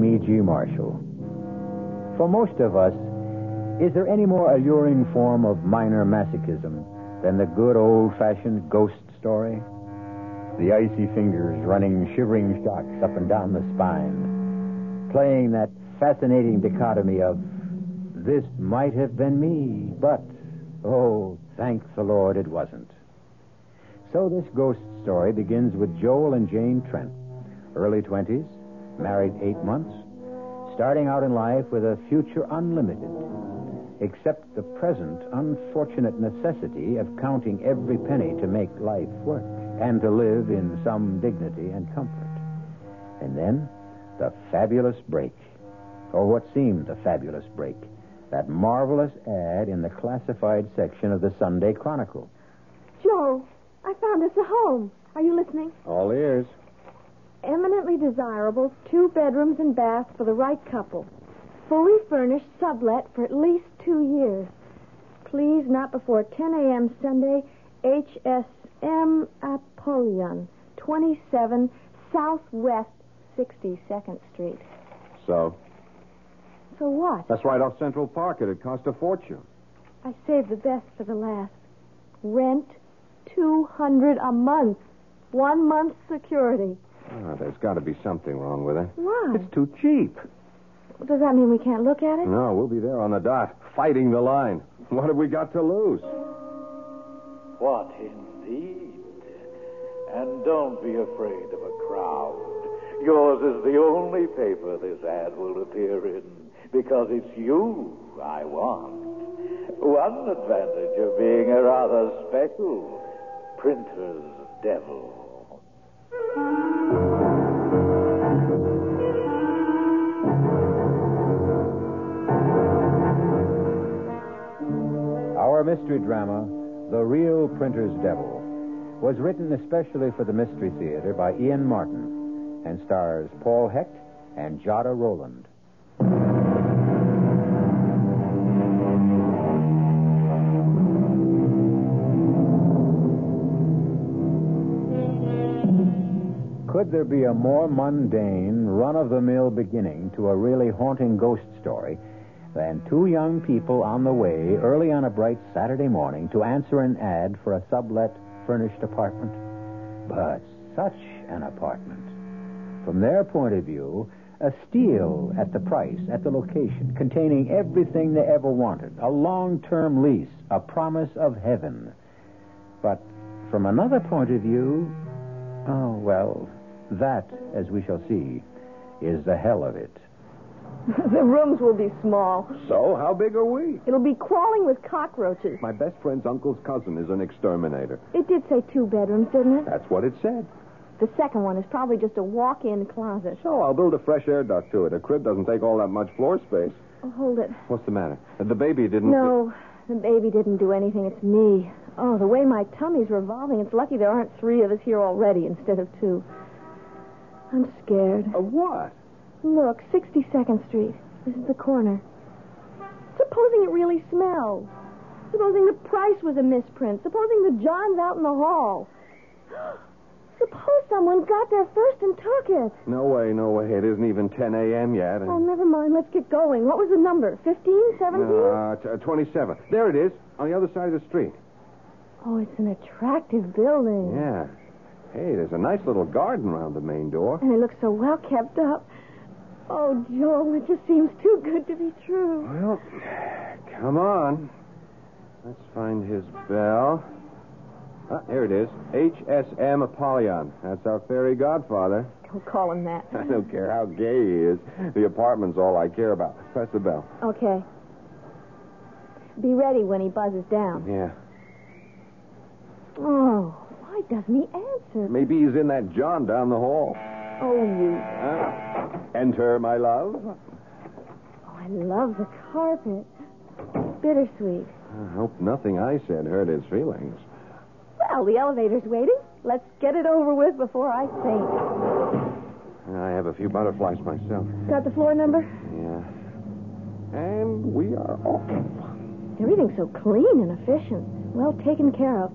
I'm E.G. Marshall. For most of us, is there any more alluring form of minor masochism than the good old fashioned ghost story? The icy fingers running shivering shocks up and down the spine, playing that fascinating dichotomy of this might have been me, but oh, thank the Lord it wasn't. So this ghost story begins with Joel and Jane Trent, early 20s, married eight months, starting out in life with a future unlimited, except the present unfortunate necessity of counting every penny to make life work and to live in some dignity and comfort. And then the fabulous break, or what seemed a fabulous break, that marvelous ad in the classified section of the Sunday Chronicle. Joe, I found us a home. Are you listening? All ears. Eminently desirable, two bedrooms and bath for the right couple. Fully furnished, sublet for at least two years. Please, not before 10 a.m. Sunday, HSM Apollyon, 27 Southwest 62nd Street. So? So what? That's right off Central Park. It'd cost a fortune. I saved the best for the last. Rent, 200 a month. One month's security. Ah, there's got to be something wrong with it. Why? It's too cheap. Does that mean we can't look at it? No, we'll be there on the dot, fighting the line. What have we got to lose? What indeed? And don't be afraid of a crowd. Yours is the only paper this ad will appear in because it's you I want. One advantage of being a rather special printer's devil. Our mystery drama, The Real Printer's Devil, was written especially for the Mystery Theater by Ian Martin and stars Paul Hecht and Jada Rowland. Could there be a more mundane, run of the mill beginning to a really haunting ghost story than two young people on the way early on a bright Saturday morning to answer an ad for a sublet furnished apartment? But such an apartment. From their point of view, a steal at the price, at the location, containing everything they ever wanted, a long term lease, a promise of heaven. But from another point of view, oh, well, that, as we shall see, is the hell of it. the rooms will be small. So, how big are we? It'll be crawling with cockroaches. My best friend's uncle's cousin is an exterminator. It did say two bedrooms, didn't it? That's what it said. The second one is probably just a walk-in closet. So, I'll build a fresh air duct to it. A crib doesn't take all that much floor space. Oh, hold it. What's the matter? Uh, the baby didn't. No, the baby didn't do anything. It's me. Oh, the way my tummy's revolving. It's lucky there aren't three of us here already instead of two. I'm scared. Of what? Look, 62nd Street. This is the corner. Supposing it really smells. Supposing the price was a misprint. Supposing the John's out in the hall. Suppose someone got there first and took it. No way, no way. It isn't even 10 a.m. yet. Oh, never mind. Let's get going. What was the number? 15? 17? Uh, t- uh, 27. There it is, on the other side of the street. Oh, it's an attractive building. Yeah. Hey, there's a nice little garden around the main door. And it looks so well kept up. Oh, Joel, it just seems too good to be true. Well, come on. Let's find his bell. Ah, here it is. H.S.M. Apollyon. That's our fairy godfather. Don't call him that. I don't care how gay he is. The apartment's all I care about. Press the bell. Okay. Be ready when he buzzes down. Yeah. Oh, why doesn't he answer? Maybe he's in that John down the hall. Oh, you. Ah. Enter, my love. Oh, I love the carpet. Bittersweet. I hope nothing I said hurt his feelings. Well, the elevator's waiting. Let's get it over with before I faint. I have a few butterflies myself. Got the floor number? Yeah. And we are off. Everything's so clean and efficient. Well taken care of.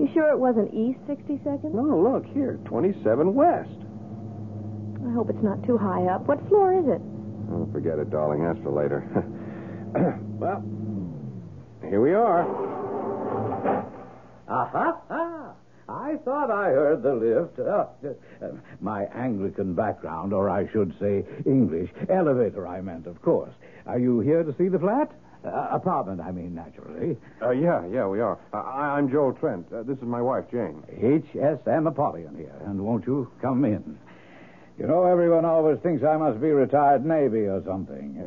You sure it wasn't East 62nd? No, look here. 27 West. I hope it's not too high up. What floor is it? Oh, forget it, darling. That's for later. well, here we are. Aha! ha! I thought I heard the lift. Uh, uh, my Anglican background, or I should say English. Elevator, I meant, of course. Are you here to see the flat? Uh, apartment, I mean, naturally. Uh, yeah, yeah, we are. Uh, I, I'm Joel Trent. Uh, this is my wife, Jane. H.S.M. Apollyon here. And won't you come in? You know, everyone always thinks I must be retired Navy or something.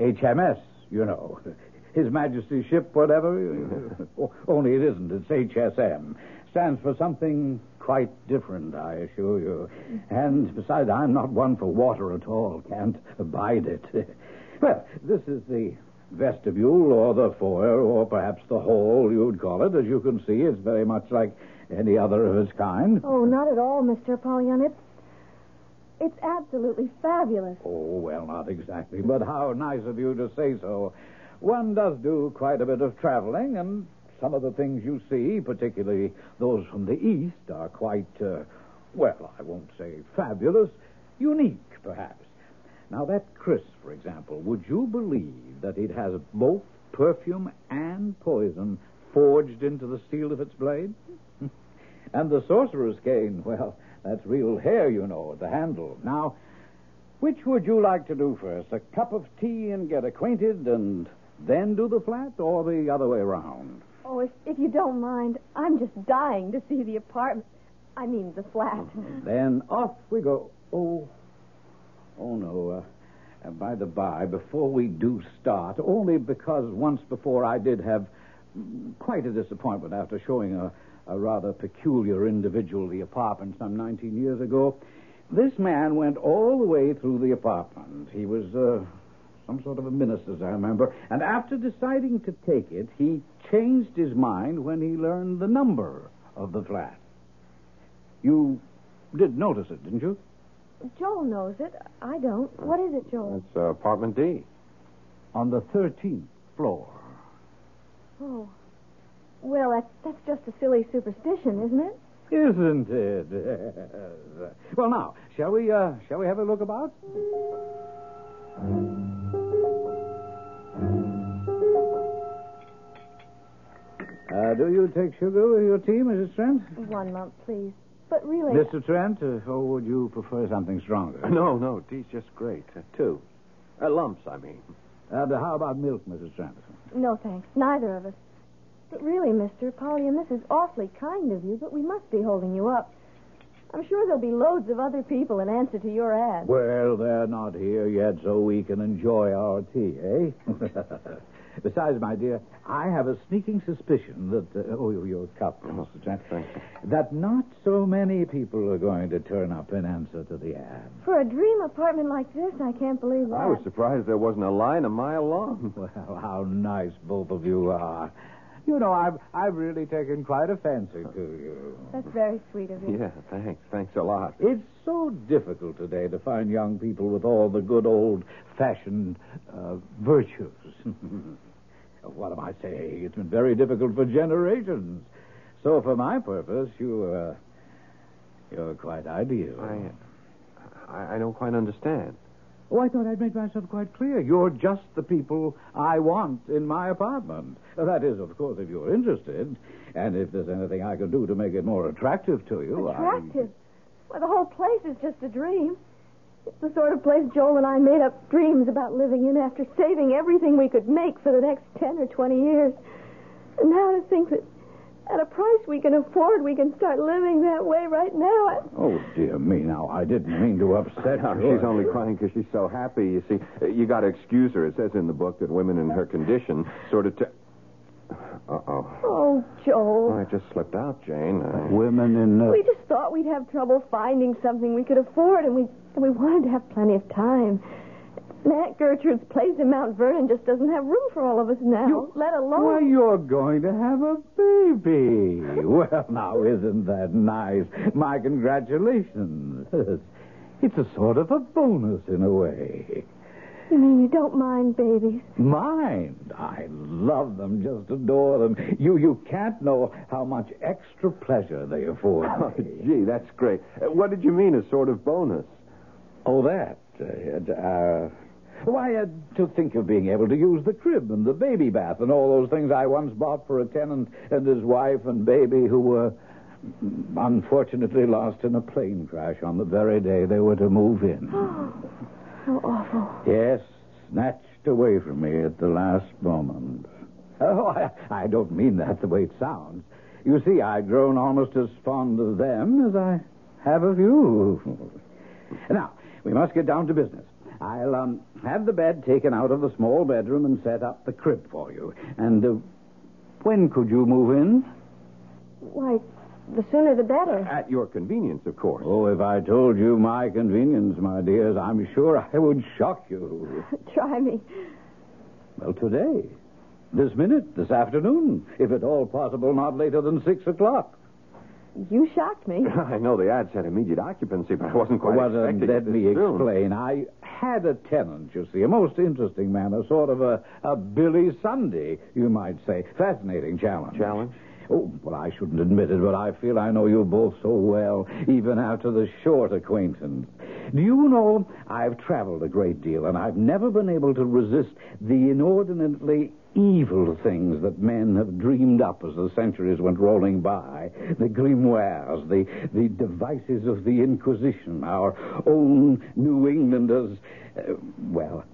Uh, HMS, you know. His Majesty's ship, whatever. Only it isn't. It's HSM. Stands for something quite different, I assure you. And besides, I'm not one for water at all. Can't abide it. well, this is the vestibule or the foyer or perhaps the hall, you'd call it. As you can see, it's very much like any other of its kind. Oh, not at all, Mr. Apollyon. It's, it's absolutely fabulous. Oh, well, not exactly, but how nice of you to say so. One does do quite a bit of traveling, and some of the things you see, particularly those from the East, are quite, uh, well, I won't say fabulous, unique, perhaps. Now, that kris, for example, would you believe that it has both perfume and poison forged into the steel of its blade? and the sorcerer's cane, well, that's real hair, you know, at the handle. Now, which would you like to do first? A cup of tea and get acquainted and then do the flat, or the other way around? Oh, if, if you don't mind, I'm just dying to see the apartment. I mean, the flat. Then off we go. Oh, oh no. Uh, uh, by the by, before we do start, only because once before I did have quite a disappointment after showing a, a rather peculiar individual the apartment some 19 years ago. This man went all the way through the apartment. He was uh, some sort of a minister's, I remember. And after deciding to take it, he changed his mind when he learned the number of the flat. You did notice it, didn't you? Joel knows it. I don't. What is it, Joel? It's uh, apartment D. On the 13th floor. Oh. Well, that's, that's just a silly superstition, isn't it? Isn't it? well, now, shall we, uh, shall we have a look about? Uh, do you take sugar with your tea, Mrs. Trent? One month, please. But really. Mr. Trent, uh, or would you prefer something stronger? No, no, tea's just great. Uh, two. Uh, lumps, I mean. And uh, how about milk, Mrs. Trent? No, thanks. Neither of us. But really, mister, Apollyon this is awfully kind of you, but we must be holding you up. I'm sure there'll be loads of other people in answer to your ad. Well, they're not here yet, so we can enjoy our tea, eh? Besides, my dear, I have a sneaking suspicion that uh, oh, your cup, Mr. Trent, that not so many people are going to turn up in answer to the ad. For a dream apartment like this, I can't believe that. I was surprised there wasn't a line a mile long. Well, how nice both of you are. You know, I've I've really taken quite a fancy to you. That's very sweet of you. Yeah, thanks. Thanks a lot. It's so difficult today to find young people with all the good old fashioned uh, virtues. what am I saying? It's been very difficult for generations. So, for my purpose, you, uh, you're quite ideal. I, I, I don't quite understand. Oh, I thought I'd made myself quite clear. You're just the people I want in my apartment. That is, of course, if you're interested. And if there's anything I can do to make it more attractive to you. Attractive? Well, the whole place is just a dream. It's the sort of place Joel and I made up dreams about living in after saving everything we could make for the next 10 or 20 years. And now to think that at a price we can afford, we can start living that way right now. I... Oh, dear me. Now, I didn't mean to upset No, you. she's only crying because she's so happy. You see, you got to excuse her. It says in the book that women in her condition sort of. T- uh oh. Oh, Joel. I just slipped out, Jane. I... Women in. Uh... We just thought we'd have trouble finding something we could afford, and we and we wanted to have plenty of time. And Aunt Gertrude's place in Mount Vernon just doesn't have room for all of us now, let alone. Why, you're going to have a baby. well, now, isn't that nice? My congratulations. It's a sort of a bonus in a way. You mean you don't mind babies? Mind? I love them, just adore them. You you can't know how much extra pleasure they afford Oh, me. gee, that's great. Uh, what did you mean, a sort of bonus? Oh, that. Uh, uh, why, uh, to think of being able to use the crib and the baby bath and all those things I once bought for a tenant and his wife and baby who were unfortunately lost in a plane crash on the very day they were to move in. How awful. Yes, snatched away from me at the last moment. Oh, I, I don't mean that the way it sounds. You see, I've grown almost as fond of them as I have of you. Now, we must get down to business. I'll um, have the bed taken out of the small bedroom and set up the crib for you. And uh, when could you move in? Why, the sooner the better. At your convenience, of course. Oh, if I told you my convenience, my dears, I'm sure I would shock you. Try me. Well, today. This minute, this afternoon. If at all possible, not later than six o'clock. You shocked me. I know the ad said immediate occupancy, but I wasn't quite Well, uh, expecting let it this me soon. explain. I had a tenant, you see, a most interesting man, a sort of a, a Billy Sunday, you might say. Fascinating challenge. Challenge? Oh, well, I shouldn't admit it, but I feel I know you both so well, even after the short acquaintance. Do you know, I've traveled a great deal, and I've never been able to resist the inordinately evil things that men have dreamed up as the centuries went rolling by. The grimoires, the, the devices of the Inquisition, our own New Englanders. Uh, well,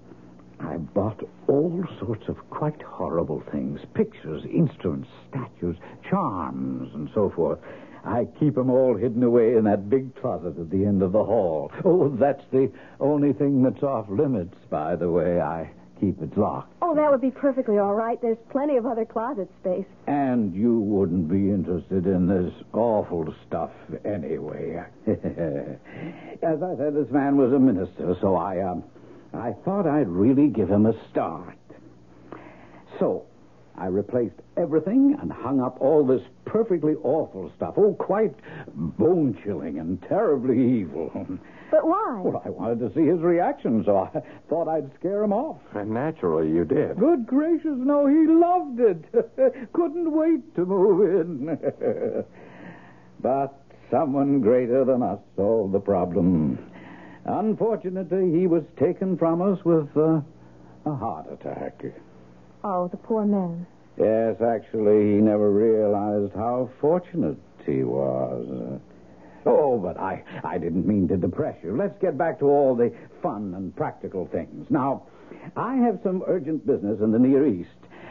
I bought all sorts of quite horrible things pictures, instruments, statues, charms, and so forth. I keep 'em all hidden away in that big closet at the end of the hall. Oh, that's the only thing that's off limits, by the way. I keep it locked. Oh, that would be perfectly all right. There's plenty of other closet space. And you wouldn't be interested in this awful stuff anyway. As I said, this man was a minister, so I, um, I thought I'd really give him a start. So, I replaced everything and hung up all this perfectly awful stuff. Oh, quite bone chilling and terribly evil. But why? Well, I wanted to see his reaction, so I thought I'd scare him off. And naturally, you did. Good gracious, no, he loved it. Couldn't wait to move in. but someone greater than us solved the problem. Unfortunately, he was taken from us with uh, a heart attack. Oh, the poor man. Yes, actually, he never realized how fortunate he was. Oh, but I, I didn't mean to depress you. Let's get back to all the fun and practical things. Now, I have some urgent business in the Near East,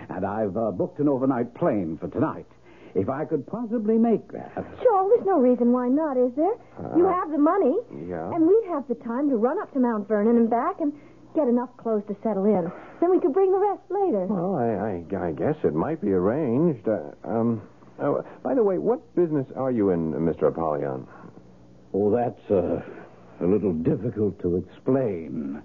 and I've uh, booked an overnight plane for tonight. If I could possibly make that. Joel, there's no reason why not, is there? you have the money. yeah. And we'd have the time to run up to Mount Vernon and back and get enough clothes to settle in. Then we could bring the rest later. Well, I, I, I guess it might be arranged. Uh, um, oh, by the way, what business are you in, Mr. Apollyon? Oh, that's uh, a little difficult to explain.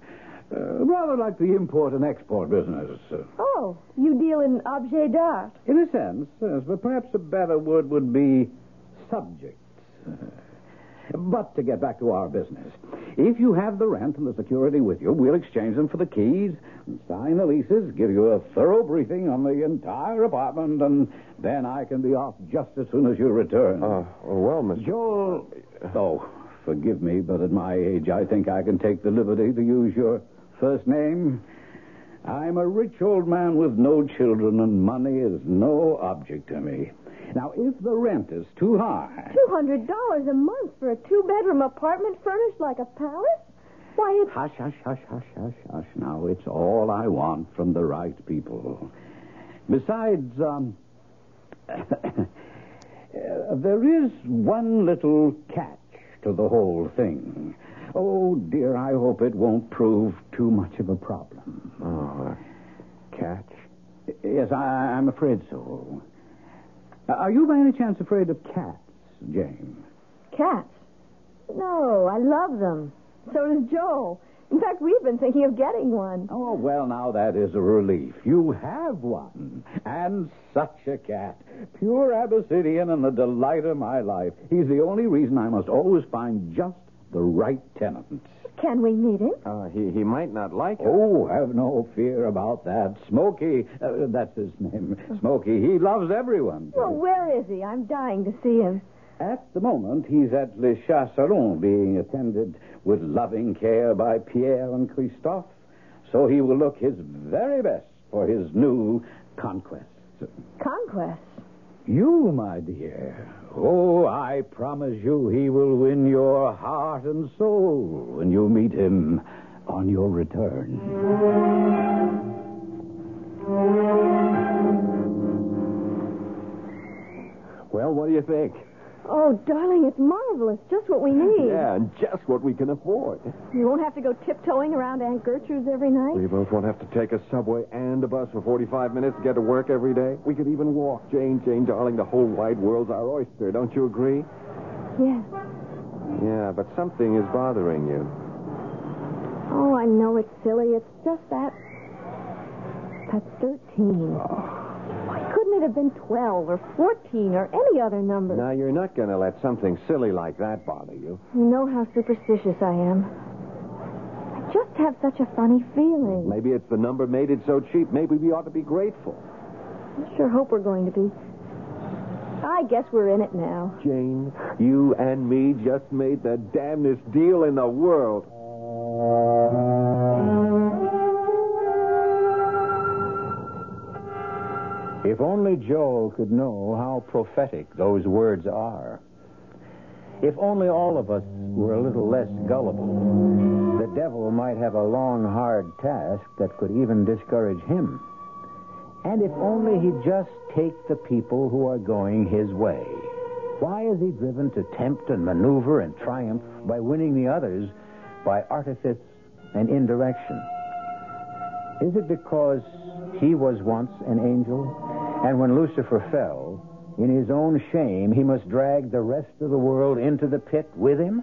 Uh, rather like the import and export business. Uh, Oh, you deal in objet d'art. in a sense, yes, but perhaps a better word would be subjects. But to get back to our business, if you have the rent and the security with you, we'll exchange them for the keys, and sign the leases, give you a thorough briefing on the entire apartment, and then I can be off just as soon as you return. Uh, well, Mr. Joel. Oh, forgive me, but at my age, I think I can take the liberty to use your first name. I'm a rich old man with no children, and money is no object to me. Now, if the rent is too high. Two hundred dollars a month for a two-bedroom apartment furnished like a palace? Why, it's Hush, hush, hush, hush, hush, hush. Now, it's all I want from the right people. Besides, um, uh, there is one little catch to the whole thing. Oh, dear, I hope it won't prove too much of a problem. Oh, uh, catch? Yes, I, I'm afraid so. Uh, are you by any chance afraid of cats, Jane? cats. No, I love them. So does Joe. In fact, we've been thinking of getting one. Oh, well, now that is a relief. You have one. And such a cat. Pure Abyssinian and the delight of my life. He's the only reason I must always find just the right tenant. Can we meet him? Uh, he, he might not like it. Oh, have no fear about that. Smokey, uh, that's his name. Smokey, he loves everyone. Well, where is he? I'm dying to see him. At the moment, he's at Le Chat Salon being attended with loving care by Pierre and Christophe. So he will look his very best for his new conquest. Conquest. You, my dear. Oh, I promise you he will win your heart and soul when you meet him on your return. Well, what do you think? Oh, darling, it's marvelous. Just what we need. Yeah, and just what we can afford. You won't have to go tiptoeing around Aunt Gertrude's every night. We both won't have to take a subway and a bus for 45 minutes to get to work every day. We could even walk. Jane, Jane, darling, the whole wide world's our oyster. Don't you agree? Yes. Yeah, but something is bothering you. Oh, I know it's silly. It's just that. That's 13. Why couldn't it have been 12 or 14 or any other number? Now, you're not going to let something silly like that bother you. You know how superstitious I am. I just have such a funny feeling. Maybe it's the number made it so cheap. Maybe we ought to be grateful. I sure hope we're going to be. I guess we're in it now. Jane, you and me just made the damnedest deal in the world. If only Joel could know how prophetic those words are. If only all of us were a little less gullible, the devil might have a long, hard task that could even discourage him. And if only he'd just take the people who are going his way. Why is he driven to tempt and maneuver and triumph by winning the others by artifice and indirection? Is it because he was once an angel? And when Lucifer fell, in his own shame, he must drag the rest of the world into the pit with him?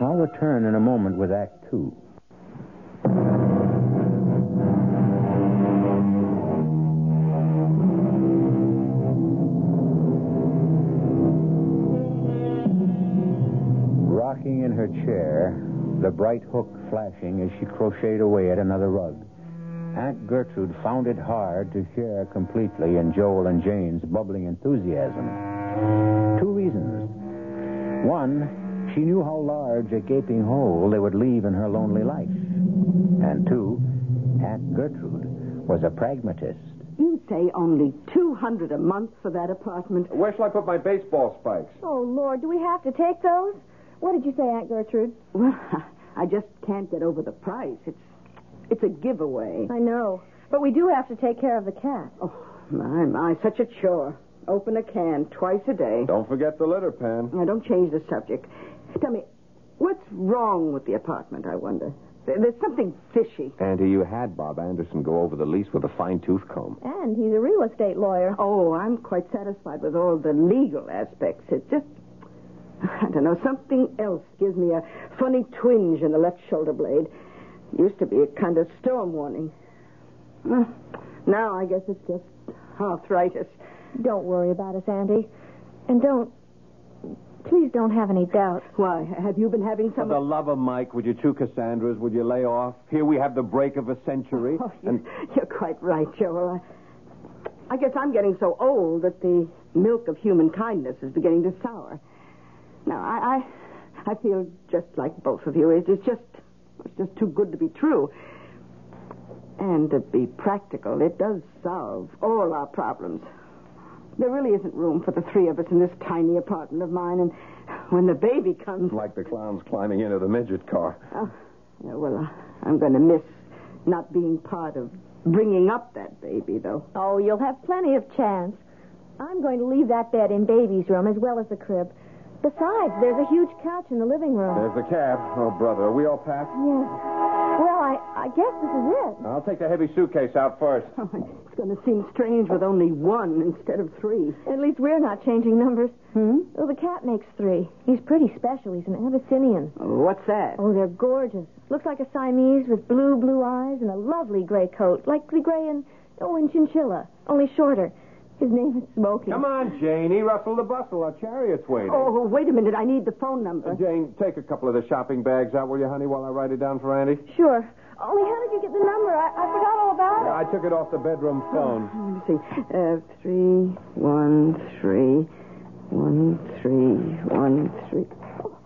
I'll return in a moment with Act Two. Rocking in her chair, the bright hook flashing as she crocheted away at another rug. Mm. Aunt Gertrude found it hard to share completely in Joel and Jane's bubbling enthusiasm. Two reasons. One, she knew how large a gaping hole they would leave in her lonely life. And two, Aunt Gertrude was a pragmatist. You say only 200 a month for that apartment. Where shall I put my baseball spikes? Oh, Lord, do we have to take those? What did you say, Aunt Gertrude? Well, I just can't get over the price. It's it's a giveaway. I know. But we do have to take care of the cat. Oh, my, my, such a chore. Open a can twice a day. Don't forget the litter pan. Now, don't change the subject. Tell me, what's wrong with the apartment, I wonder? There- There's something fishy. Auntie, you had Bob Anderson go over the lease with a fine tooth comb. And he's a real estate lawyer. Oh, I'm quite satisfied with all the legal aspects. It's just, I don't know, something else gives me a funny twinge in the left shoulder blade. Used to be a kind of storm warning. Uh, Now I guess it's just arthritis. Don't worry about us, Auntie. And don't, please don't have any doubt. Why? Have you been having For some... the love of Mike, would you two Cassandras, would you lay off? Here we have the break of a century. Oh, you, You're quite right, Joel. I, I guess I'm getting so old that the milk of human kindness is beginning to sour. Now, I, I, I feel just like both of you. It's it's just, it's just too good to be true. And to be practical, it does solve all our problems. There really isn't room for the three of us in this tiny apartment of mine, and when the baby comes, like the clowns climbing into the midget car. Oh, yeah, well, uh, I'm going to miss not being part of bringing up that baby, though. Oh, you'll have plenty of chance. I'm going to leave that bed in baby's room as well as the crib. Besides, there's a huge couch in the living room. There's the cab. Oh, brother, are we all packed? Yes. Well, I, I guess this is it. I'll take the heavy suitcase out first. Oh, it's going to seem strange with only one instead of three. At least we're not changing numbers. Hmm? Well, the cat makes three. He's pretty special. He's an Abyssinian. Oh, what's that? Oh, they're gorgeous. Looks like a Siamese with blue, blue eyes and a lovely gray coat, like the gray in, oh, in Chinchilla, only shorter. His name is Smokey. Come on, Janie. Rustle the bustle. Our chariot's waiting. Oh, wait a minute. I need the phone number. Uh, Jane, take a couple of the shopping bags out, will you, honey, while I write it down for Andy? Sure. Only how did you get the number? I, I forgot all about it. I took it off the bedroom phone. Let me see. Uh, three, one, three, one, three, one, three. Oh,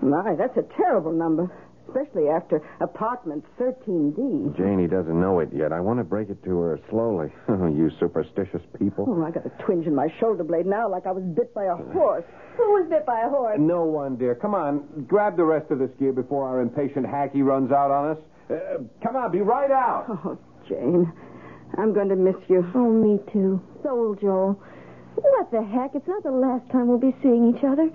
my, that's a terrible number, especially after apartment 13D. Janie doesn't know it yet. I want to break it to her slowly. you superstitious people. Oh, I got a twinge in my shoulder blade now, like I was bit by a horse. Who was bit by a horse? No one, dear. Come on. Grab the rest of this gear before our impatient hacky runs out on us. Uh, come on, be right out. Oh, Jane, I'm going to miss you. Oh, me too. So will Joel. What the heck? It's not the last time we'll be seeing each other.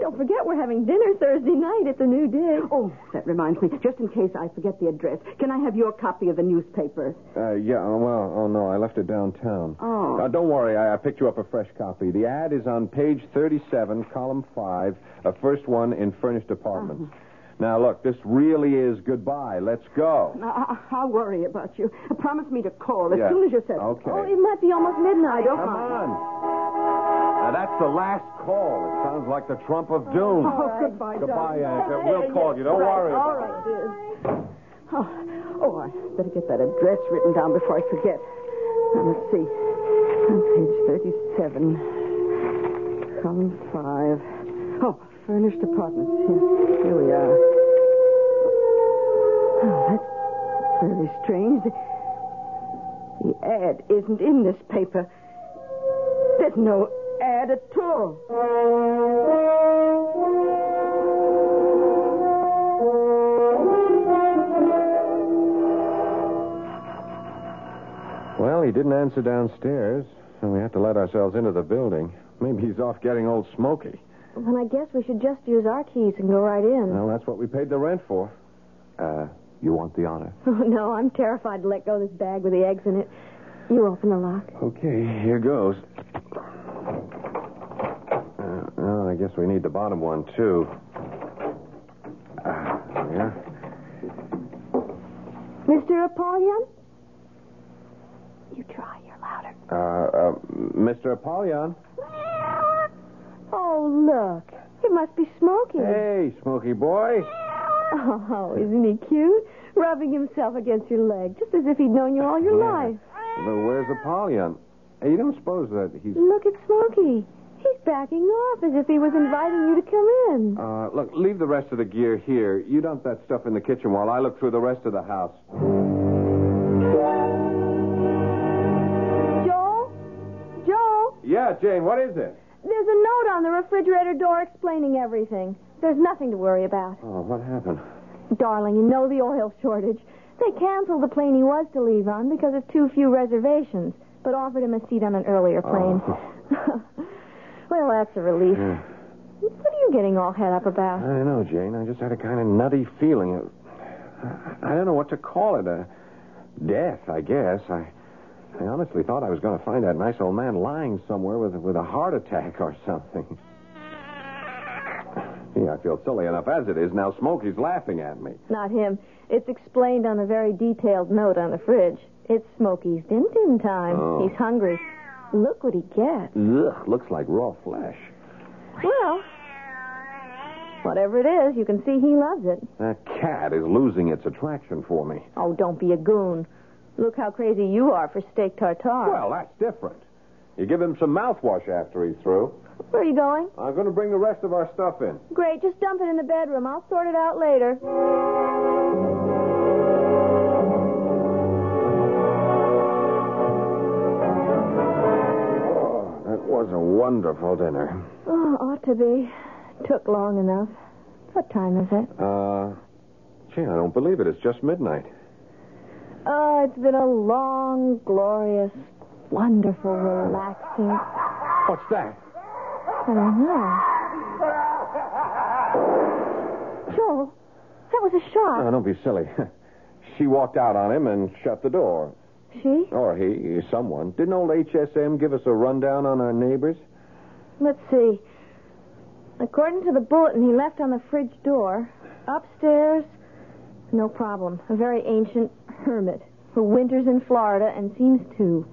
Don't forget we're having dinner Thursday night at the New Dig. Oh, that reminds me. Just in case I forget the address, can I have your copy of the newspaper? Uh, yeah, oh, well, oh, no, I left it downtown. Oh. Uh, don't worry, I, I picked you up a fresh copy. The ad is on page 37, column 5, uh, first one in furnished apartments. Now, look, this really is goodbye. Let's go. I- I- I'll worry about you. Promise me to call as Yeah. soon as you're settled. Okay. Oh, it might be almost midnight. don't Come oh, mind. on. Now, that's the last call. It sounds like the trump of oh, doom. Oh, goodbye, Goodbye, darling. We'll call you. Don't worry All about right, dear. Oh, oh, I better get that address written down before I forget. Now, let's see. On page 37, column 5. Oh, furnished apartments. Here, here we are. Oh, that's very strange. The, the ad isn't in this paper. There's no ad at all. Well, he didn't answer downstairs, and we had to let ourselves into the building. Maybe he's off getting old Smokey. Then I guess we should just use our keys and go right in. Well, that's what we paid the rent for. Uh, you want the honor? Oh, no, I'm terrified to let go of this bag with the eggs in it. You open the lock. Okay, here goes. Uh, well, I guess we need the bottom one, too. Ah, we are. Mr. Apollyon? You try, you're louder. Uh, uh, Mr. Apollyon? Oh, look. It must be Smokey. Hey, Smokey boy. Oh, isn't he cute? Rubbing himself against your leg, just as if he'd known you all your life. Well, where's Apollyon? Hey, you don't suppose that he's. Look at Smokey. He's backing off as if he was inviting you to come in. Uh, look, leave the rest of the gear here. You dump that stuff in the kitchen while I look through the rest of the house. Joel? Joel? Yeah, Jane, what is it? There's a note on the refrigerator door explaining everything. There's nothing to worry about. Oh, what happened? Darling, you know the oil shortage. They canceled the plane he was to leave on because of too few reservations, but offered him a seat on an earlier plane. Oh. well, that's a relief. Yeah. What are you getting all head up about? I don't know, Jane. I just had a kind of nutty feeling. I I don't know what to call it. A death, I guess. I, I honestly thought I was going to find that nice old man lying somewhere with with a heart attack or something. Yeah, I feel silly enough as it is. Now Smokey's laughing at me. Not him. It's explained on a very detailed note on the fridge. It's Smokey's din din time. Oh. He's hungry. Look what he gets. Ugh, looks like raw flesh. Well, whatever it is, you can see he loves it. That cat is losing its attraction for me. Oh, don't be a goon. Look how crazy you are for steak tartare. Well, that's different. You give him some mouthwash after he's through. Where are you going? I'm going to bring the rest of our stuff in. Great, just dump it in the bedroom. I'll sort it out later. Oh, That was a wonderful dinner. Oh, ought to be. Took long enough. What time is it? Uh, gee, I don't believe it. It's just midnight. Oh, it's been a long, glorious, wonderful, relaxing. What's that? I don't know. Joel, that was a shot. Oh, don't be silly. she walked out on him and shut the door. She? Or he, someone. Didn't old HSM give us a rundown on our neighbors? Let's see. According to the bulletin he left on the fridge door, upstairs, no problem. A very ancient hermit who winters in Florida and seems to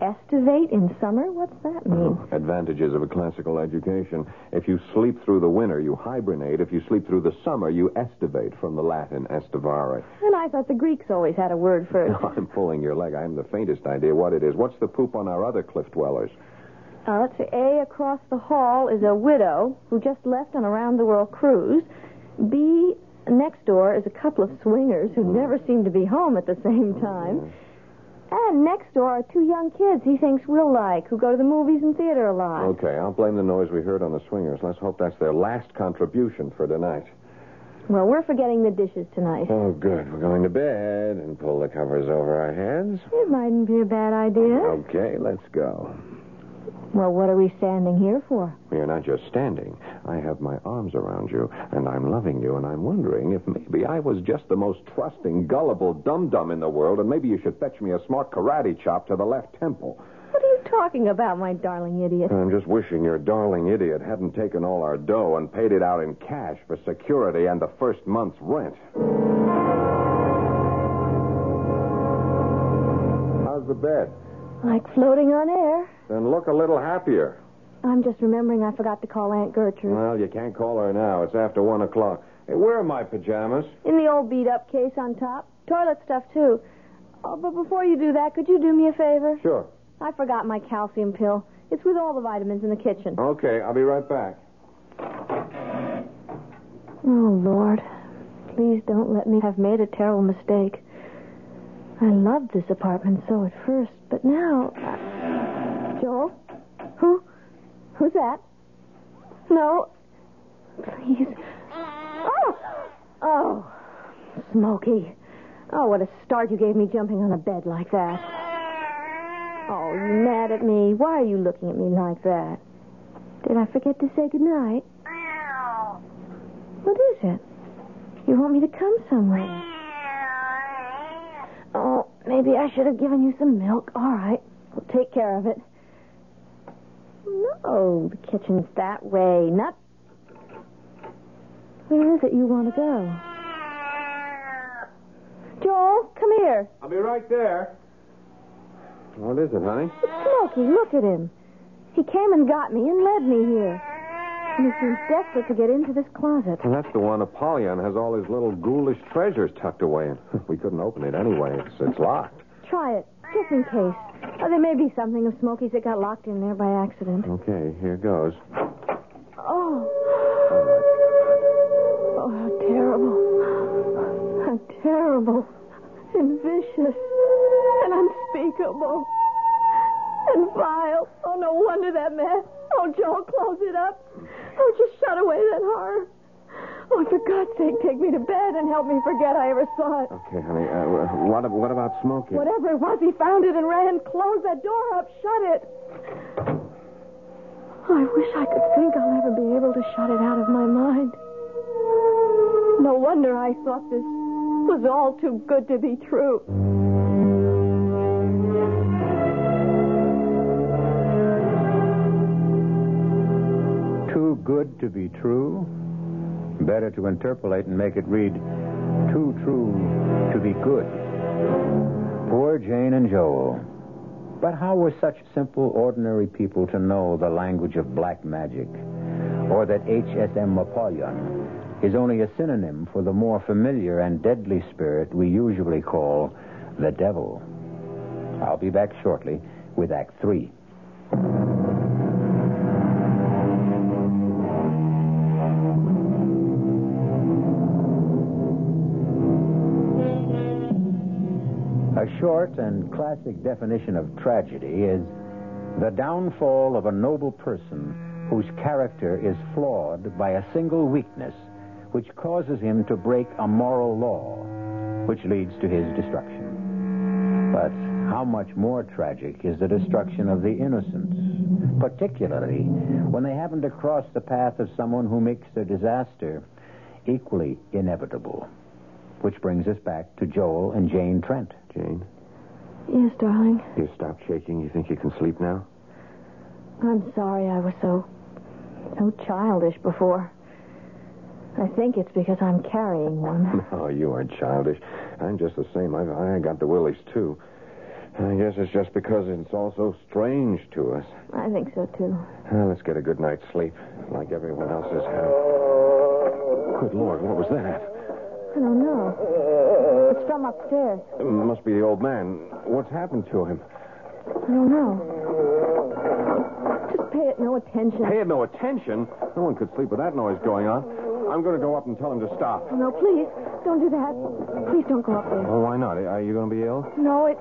estivate in summer. What's that mean? Advantages of a classical education. If you sleep through the winter, you hibernate. If you sleep through the summer, you estivate from the Latin estivare. And I thought the Greeks always had a word for it. No, I'm pulling your leg. I haven't the faintest idea what it is. What's the poop on our other cliff dwellers? Uh, let's see. A across the hall is a widow who just left on a round the world cruise. B next door is a couple of swingers who hmm. never seem to be home at the same hmm. time. And next door are two young kids he thinks we'll like, who go to the movies and theater a lot. Okay, I'll blame the noise we heard on the swingers. Let's hope that's their last contribution for tonight. Well, we're forgetting the dishes tonight. Oh, good. We're going to bed and pull the covers over our heads. It mightn't be a bad idea. Okay, let's go. Well, what are we standing here for? You're not just standing. I have my arms around you, and I'm loving you, and I'm wondering if maybe I was just the most trusting, gullible dum-dum in the world, and maybe you should fetch me a smart karate chop to the left temple. What are you talking about, my darling idiot? I'm just wishing your darling idiot hadn't taken all our dough and paid it out in cash for security and the first month's rent. How's the bed? Like floating on air. Then look a little happier. I'm just remembering I forgot to call Aunt Gertrude. Well, you can't call her now. It's after one o'clock. Hey, where are my pajamas? In the old beat up case on top. Toilet stuff, too. Oh, but before you do that, could you do me a favor? Sure. I forgot my calcium pill. It's with all the vitamins in the kitchen. Okay, I'll be right back. Oh, Lord. Please don't let me have made a terrible mistake. I loved this apartment so at first, but now. Uh, Joel? Who? Who's that? No. Please. Oh! Oh. Smokey. Oh, what a start you gave me jumping on a bed like that. Oh, you mad at me? Why are you looking at me like that? Did I forget to say goodnight? What is it? You want me to come somewhere? Oh, maybe I should have given you some milk. All right. We'll take care of it. No, the kitchen's that way. Not. Where is it you want to go? Joel, come here. I'll be right there. What is it, honey? It's Smokey. Look at him. He came and got me and led me here. And he seems desperate to get into this closet. And that's the one Apollyon has all his little ghoulish treasures tucked away in. We couldn't open it anyway. It's, it's locked. Try it, just in case. Oh, there may be something of Smokey's that got locked in there by accident. Okay, here goes. Oh. Oh, how terrible. How terrible. And vicious. And unspeakable. And vile. Oh, no wonder that mess. Oh, Joel, close it up. Oh, just shut away that horror. Oh, for God's sake, take me to bed and help me forget I ever saw it. Okay, honey. Uh, what, what about Smokey? Whatever it was, he found it and ran. Close that door up. Shut it. Oh, I wish I could think I'll ever be able to shut it out of my mind. No wonder I thought this was all too good to be true. Good to be true? Better to interpolate and make it read, too true to be good. Poor Jane and Joel. But how were such simple, ordinary people to know the language of black magic? Or that HSM Apollyon is only a synonym for the more familiar and deadly spirit we usually call the devil? I'll be back shortly with Act Three. A short and classic definition of tragedy is the downfall of a noble person whose character is flawed by a single weakness which causes him to break a moral law, which leads to his destruction. But how much more tragic is the destruction of the innocent, particularly when they happen to cross the path of someone who makes their disaster equally inevitable? Which brings us back to Joel and Jane Trent. Jane, Yes, darling. you stopped shaking. You think you can sleep now? I'm sorry I was so so childish before. I think it's because I'm carrying one. No, you aren't childish. I'm just the same. I, I got the willies, too. I guess it's just because it's all so strange to us. I think so too. Uh, let's get a good night's sleep, like everyone else's have. Good Lord, what was that? I don't know. It's from upstairs. It must be the old man. What's happened to him? I don't know. Just pay it no attention. Pay it no attention. No one could sleep with that noise going on. I'm going to go up and tell him to stop. No, please. Don't do that. Please don't go up there. Oh, why not? Are you going to be ill? No, it.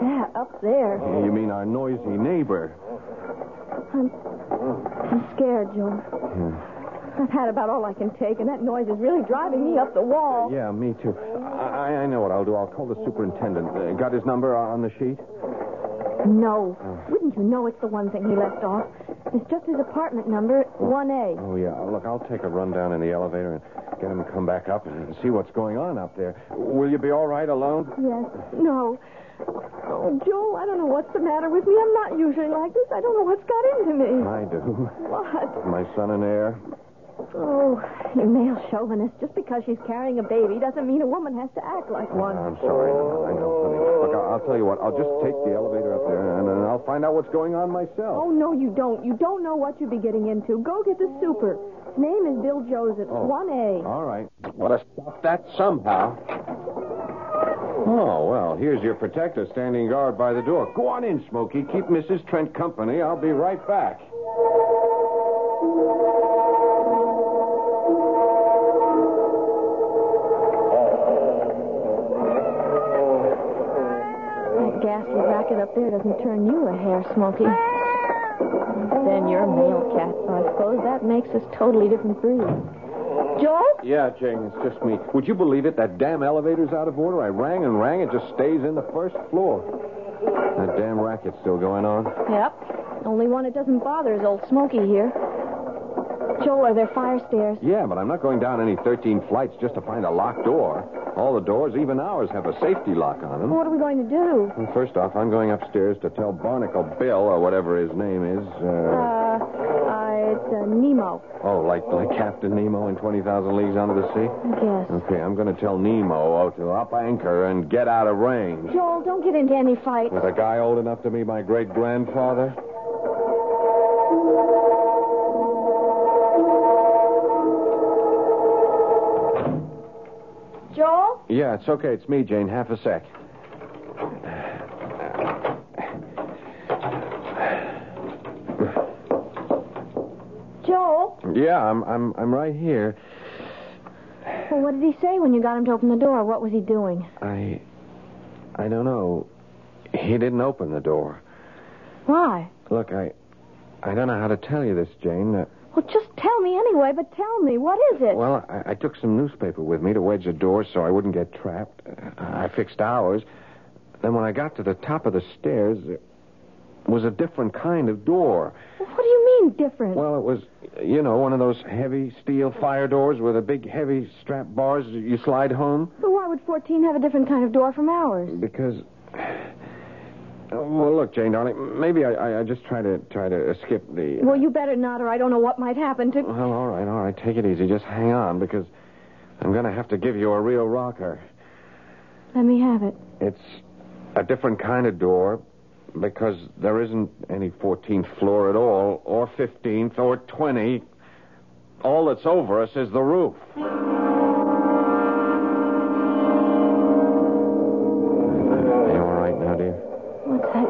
That up there. You mean our noisy neighbor? I'm. I'm scared, Joe. I've had about all I can take, and that noise is really driving me up the wall. Yeah, me too. I, I know what I'll do. I'll call the superintendent. Uh, got his number on the sheet? No. Wouldn't you know it's the one thing he left off? It's just his apartment number, 1A. Oh, yeah. Look, I'll take a run down in the elevator and get him to come back up and see what's going on up there. Will you be all right alone? Yes. No. Oh, Joe, I don't know what's the matter with me. I'm not usually like this. I don't know what's got into me. I do. What? My son and heir. Oh, you male chauvinist. Just because she's carrying a baby doesn't mean a woman has to act like one. I'm sorry. I know, honey. Look, I'll, I'll tell you what. I'll just take the elevator up there and, and I'll find out what's going on myself. Oh, no, you don't. You don't know what you'd be getting into. Go get the super. His name is Bill Joseph, Oh. 1A. All right. Want to stop that somehow. Oh, well, here's your protector standing guard by the door. Go on in, Smokey. Keep Mrs. Trent company. I'll be right back. That ghastly racket up there doesn't turn you a hair, Smokey. Then you're a male cat, so I suppose that makes us totally different breeds. Joe? Yeah, Jane, it's just me. Would you believe it? That damn elevator's out of order. I rang and rang. It just stays in the first floor. That damn racket's still going on. Yep. Only one it doesn't bother is old Smokey here. Joel, are there fire stairs? Yeah, but I'm not going down any 13 flights just to find a locked door. All the doors, even ours, have a safety lock on them. What are we going to do? Well, First off, I'm going upstairs to tell Barnacle Bill, or whatever his name is. Uh, Uh, uh, it's uh, Nemo, oh, like like Captain Nemo in 20,000 Leagues Under the Sea? Guess. Okay, I'm going to tell Nemo to up anchor and get out of range. Joel, don't get into any fight. With a guy old enough to be my great grandfather? Yeah, it's okay. It's me, Jane. Half a sec. Joe? Yeah, I'm I'm I'm right here. Well, what did he say when you got him to open the door? What was he doing? I I don't know. He didn't open the door. Why? Look, I I don't know how to tell you this, Jane. Uh, Well, just tell me anyway, but tell me, what is it? well, I, I took some newspaper with me to wedge the door so I wouldn't get trapped. I fixed ours. Then when I got to the top of the stairs, it was a different kind of door. What do you mean different? Well, it was, you know, one of those heavy steel fire doors with a big heavy strap bars you slide home. But why would 14 have a different kind of door from ours? Because. Uh, well, look, Jane, darling, maybe I, I, I just try to try to skip the. Uh, well, you better not, or I don't know what might happen to. Well, all right, all right. Take it easy. Just hang on, because I'm going to have to give you a real rocker. Let me have it. It's a different kind of door because there isn't any 14th floor at all, or 15th, or 20. All that's over us is the roof.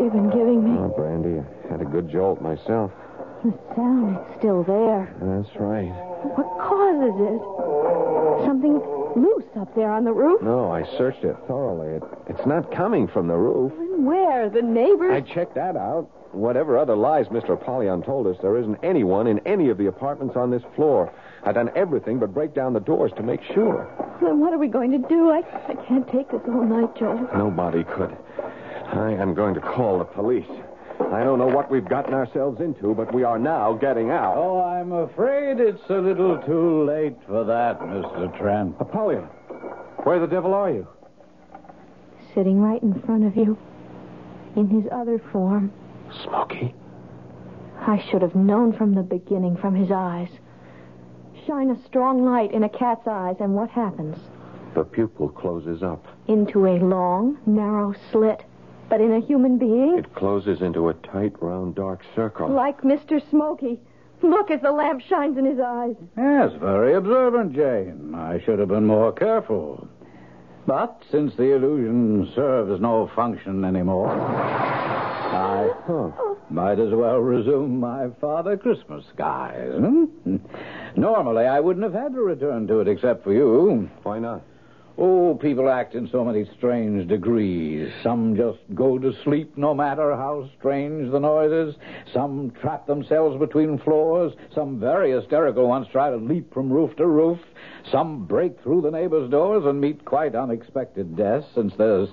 You've been giving me? Oh, Brandy, I had a good jolt myself. The sound is still there. That's right. What causes it? Something loose up there on the roof? No, I searched it thoroughly. It, it's not coming from the roof. Where? The neighbors? I checked that out. Whatever other lies Mr. Apollyon told us, there isn't anyone in any of the apartments on this floor. I've done everything but break down the doors to make sure. Then what are we going to do? I, I can't take this all night, Joel. Nobody could. I am going to call the police. I don't know what we've gotten ourselves into, but we are now getting out. Oh, I'm afraid it's a little too late for that, Mr. Trent. Uh, Apollyon, where the devil are you? Sitting right in front of you. In his other form. Smokey. I should have known from the beginning, from his eyes. Shine a strong light in a cat's eyes, and what happens? The pupil closes up. Into a long, narrow slit. But in a human being? It closes into a tight, round, dark circle. Like Mr. Smokey. Look as the lamp shines in his eyes. Yes, very observant, Jane. I should have been more careful. But since the illusion serves no function anymore, I huh, might as well resume my Father Christmas guise. hmm? Normally, I wouldn't have had to return to it except for you. Why not? Oh, people act in so many strange degrees. Some just go to sleep no matter how strange the noise is. Some trap themselves between floors. Some very hysterical ones try to leap from roof to roof. Some break through the neighbors' doors and meet quite unexpected deaths since there's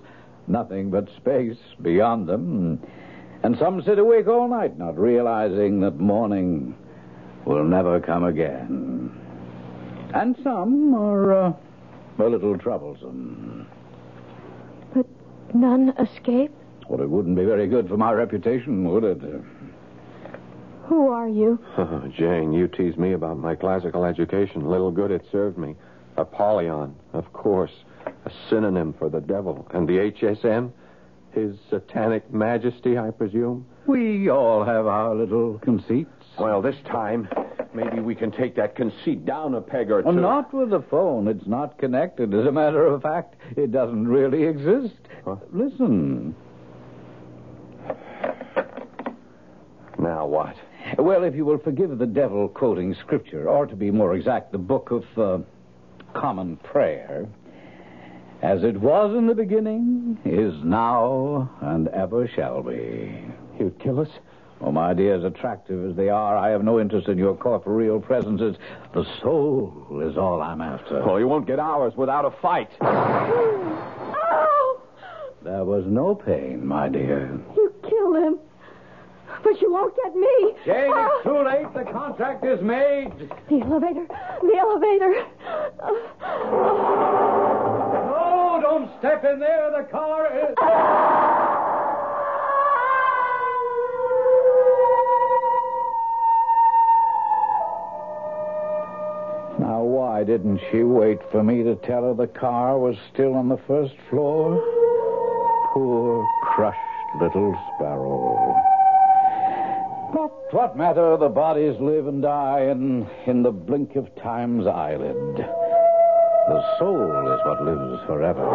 nothing but space beyond them. And some sit awake all night not realizing that morning will never come again. And some are. Uh, a little troublesome. But none escape? Well, it wouldn't be very good for my reputation, would it? Who are you? Oh, Jane, you tease me about my classical education. Little good it served me. Apollyon, of course. A synonym for the devil. And the HSM? His satanic majesty, I presume? We all have our little conceits. Well, this time, maybe we can take that conceit down a peg or two. Well, not with the phone. It's not connected. As a matter of fact, it doesn't really exist. Huh? Listen. Now what? Well, if you will forgive the devil quoting scripture, or to be more exact, the book of uh, common prayer, as it was in the beginning, is now, and ever shall be. You'd kill us? Oh, my dear, as attractive as they are, I have no interest in your corporeal presences. The soul is all I'm after. Well, you won't get ours without a fight. Oh! There was no pain, my dear. You killed him. But you won't get me. Jane, Oh! it's too late. The contract is made. The elevator. The elevator. No, don't step in there. The car is. Ah! Why didn't she wait for me to tell her the car was still on the first floor? Poor, crushed little sparrow. But what matter? The bodies live and die in, in the blink of time's eyelid. The soul is what lives forever.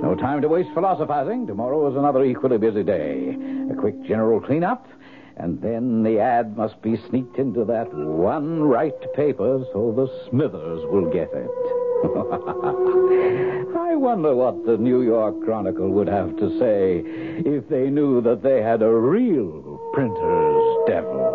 No time to waste philosophizing. Tomorrow is another equally busy day. A quick general cleanup, and then the ad must be sneaked into that one right paper so the Smithers will get it. I wonder what the New York Chronicle would have to say if they knew that they had a real printer's devil.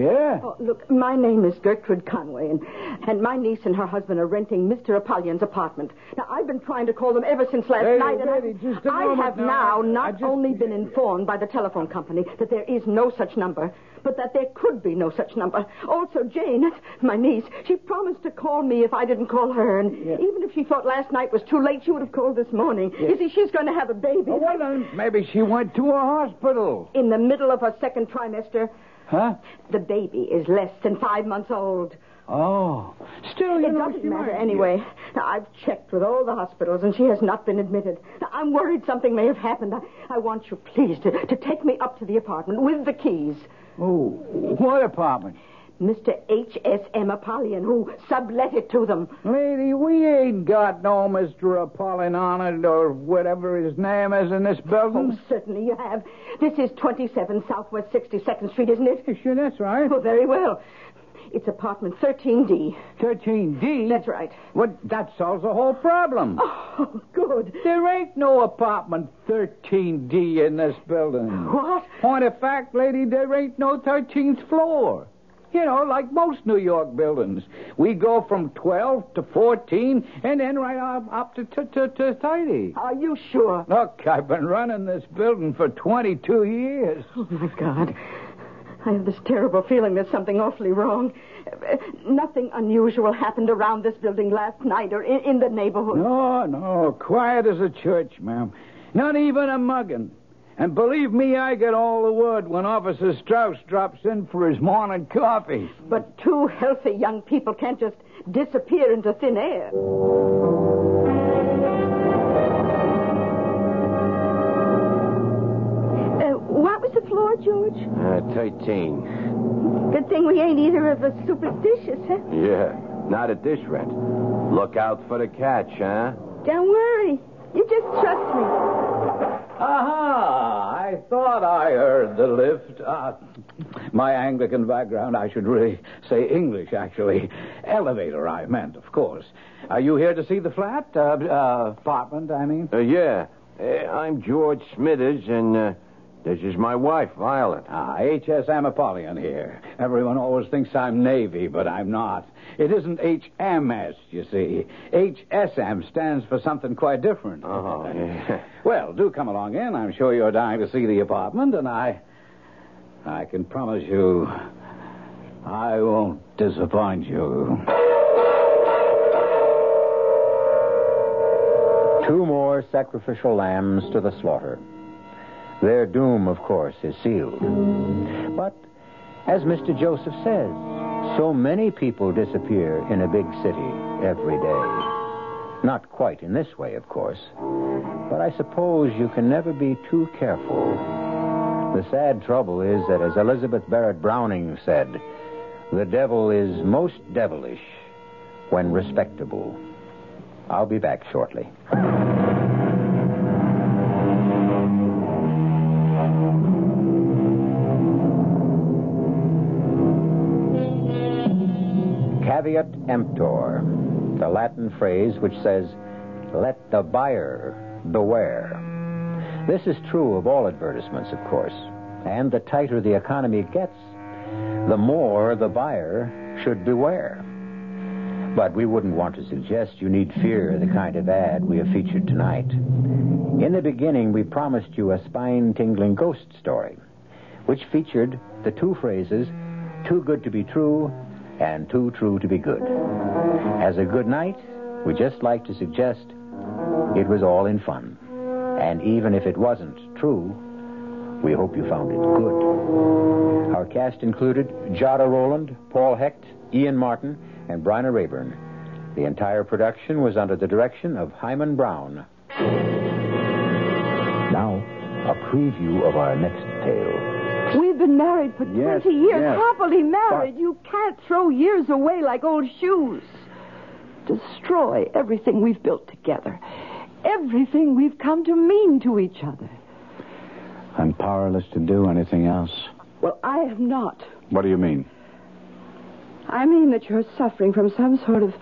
Yeah? Oh, look, my name is Gertrude Conway, and, and my niece and her husband are renting Mr. Apollyon's apartment. Now, I've been trying to call them ever since last night, and I- just a I have now. not just- only been informed by the telephone company that there is no such number, but that there could be no such number. Also, Jane, my niece, she promised to call me if I didn't call her, and even if she thought last night was too late, she would have called this morning. You see, she's going to have a baby. Oh, well, then maybe she went to a hospital. In the middle of her second trimester, Huh? the baby is less than five months old. Oh. Still, you It know, doesn't matter might- anyway. Now, I've checked with all the hospitals, and she has not been admitted. Now, I'm worried something may have happened. I, I want you, please, to, to take me up to the apartment with the keys. Oh, what apartment? Mr. H.S.M. Apollyon, who sublet it to them. Lady, we ain't got no Mr. Apollyon on it or whatever his name is in this building. Oh, certainly you have. This is 27 Southwest 62nd Street, isn't it? Sure, that's right. Oh, very well. It's apartment 13D. 13D? That's right. Well, that solves the whole problem. Oh, good. There ain't no apartment 13D in this building. What? Point of fact, lady, there ain't no 13th floor. You know, like most New York buildings. We go from 12 to 14 and then right up, up to, to, to, to 30. Are you sure? Look, I've been running this building for 22 years. Oh, my God. I have this terrible feeling there's something awfully wrong. Uh, Nothing unusual happened around this building last night or in, in the neighborhood. No, no, quiet as a church, ma'am. Not even a mugging. And believe me, I get all the word when Officer Strauss drops in for his morning coffee. But two healthy young people can't just disappear into thin air. Uh, what was the floor, George? Uh, 13. Good thing we ain't either of us superstitious, huh? Yeah, not at this rent. Look out for the catch, huh? Don't worry. You just trust me. Aha! I thought I heard the lift. Uh, my Anglican background, I should really say English, actually. Elevator, I meant, of course. Are you here to see the flat? Uh, uh, apartment, I mean? Uh, yeah. Uh, I'm George Smithers, and uh, this is my wife, Violet. Ah, H.S.M. Apollyon here. Everyone always thinks I'm Navy, but I'm not. It isn't H.M.S., you see. H.S.M. stands for something quite different. Oh, yeah. Well, do come along in. I'm sure you're dying to see the apartment, and I. I can promise you. I won't disappoint you. Two more sacrificial lambs to the slaughter. Their doom, of course, is sealed. But, as Mr. Joseph says, so many people disappear in a big city every day. Not quite in this way, of course. But I suppose you can never be too careful. The sad trouble is that, as Elizabeth Barrett Browning said, the devil is most devilish when respectable. I'll be back shortly. Caveat emptor, the Latin phrase which says, let the buyer beware. This is true of all advertisements, of course. And the tighter the economy gets, the more the buyer should beware. But we wouldn't want to suggest you need fear the kind of ad we have featured tonight. In the beginning, we promised you a spine tingling ghost story, which featured the two phrases, too good to be true and too true to be good. As a good night, we just like to suggest it was all in fun. And even if it wasn't true, we hope you found it good. Our cast included Jada Rowland, Paul Hecht, Ian Martin, and Bryna Raeburn. The entire production was under the direction of Himan Brown. Now, a preview of our next tale. We've been married for Yes, 20 years, yes. happily married. You can't throw years away like old shoes. Destroy everything we've built together, everything we've come to mean to each other. I'm powerless to do anything else. Well, I am not. What do you mean? I mean that you're suffering from some sort of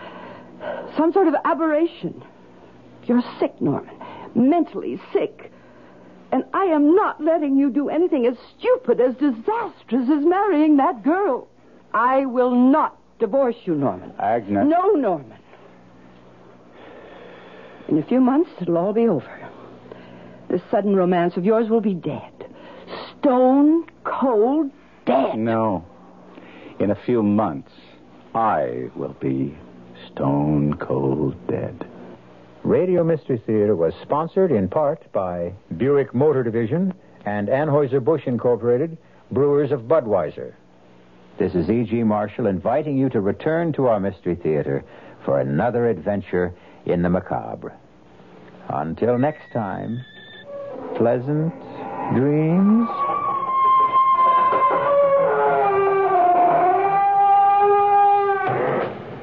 some sort of aberration. You're sick, Norman. Mentally sick. And I am not letting you do anything as stupid, as disastrous as marrying that girl. I will not divorce you, Norman. Agnes. No, Norman. In a few months, it'll all be over. This sudden romance of yours will be dead. Stone cold dead. No. In a few months, I will be stone cold dead. Radio Mystery Theater was sponsored in part by Buick Motor Division and Anheuser-Busch Incorporated, brewers of Budweiser. This is E.G. Marshall inviting you to return to our Mystery Theater for another adventure in the macabre. Until next time, pleasant dreams.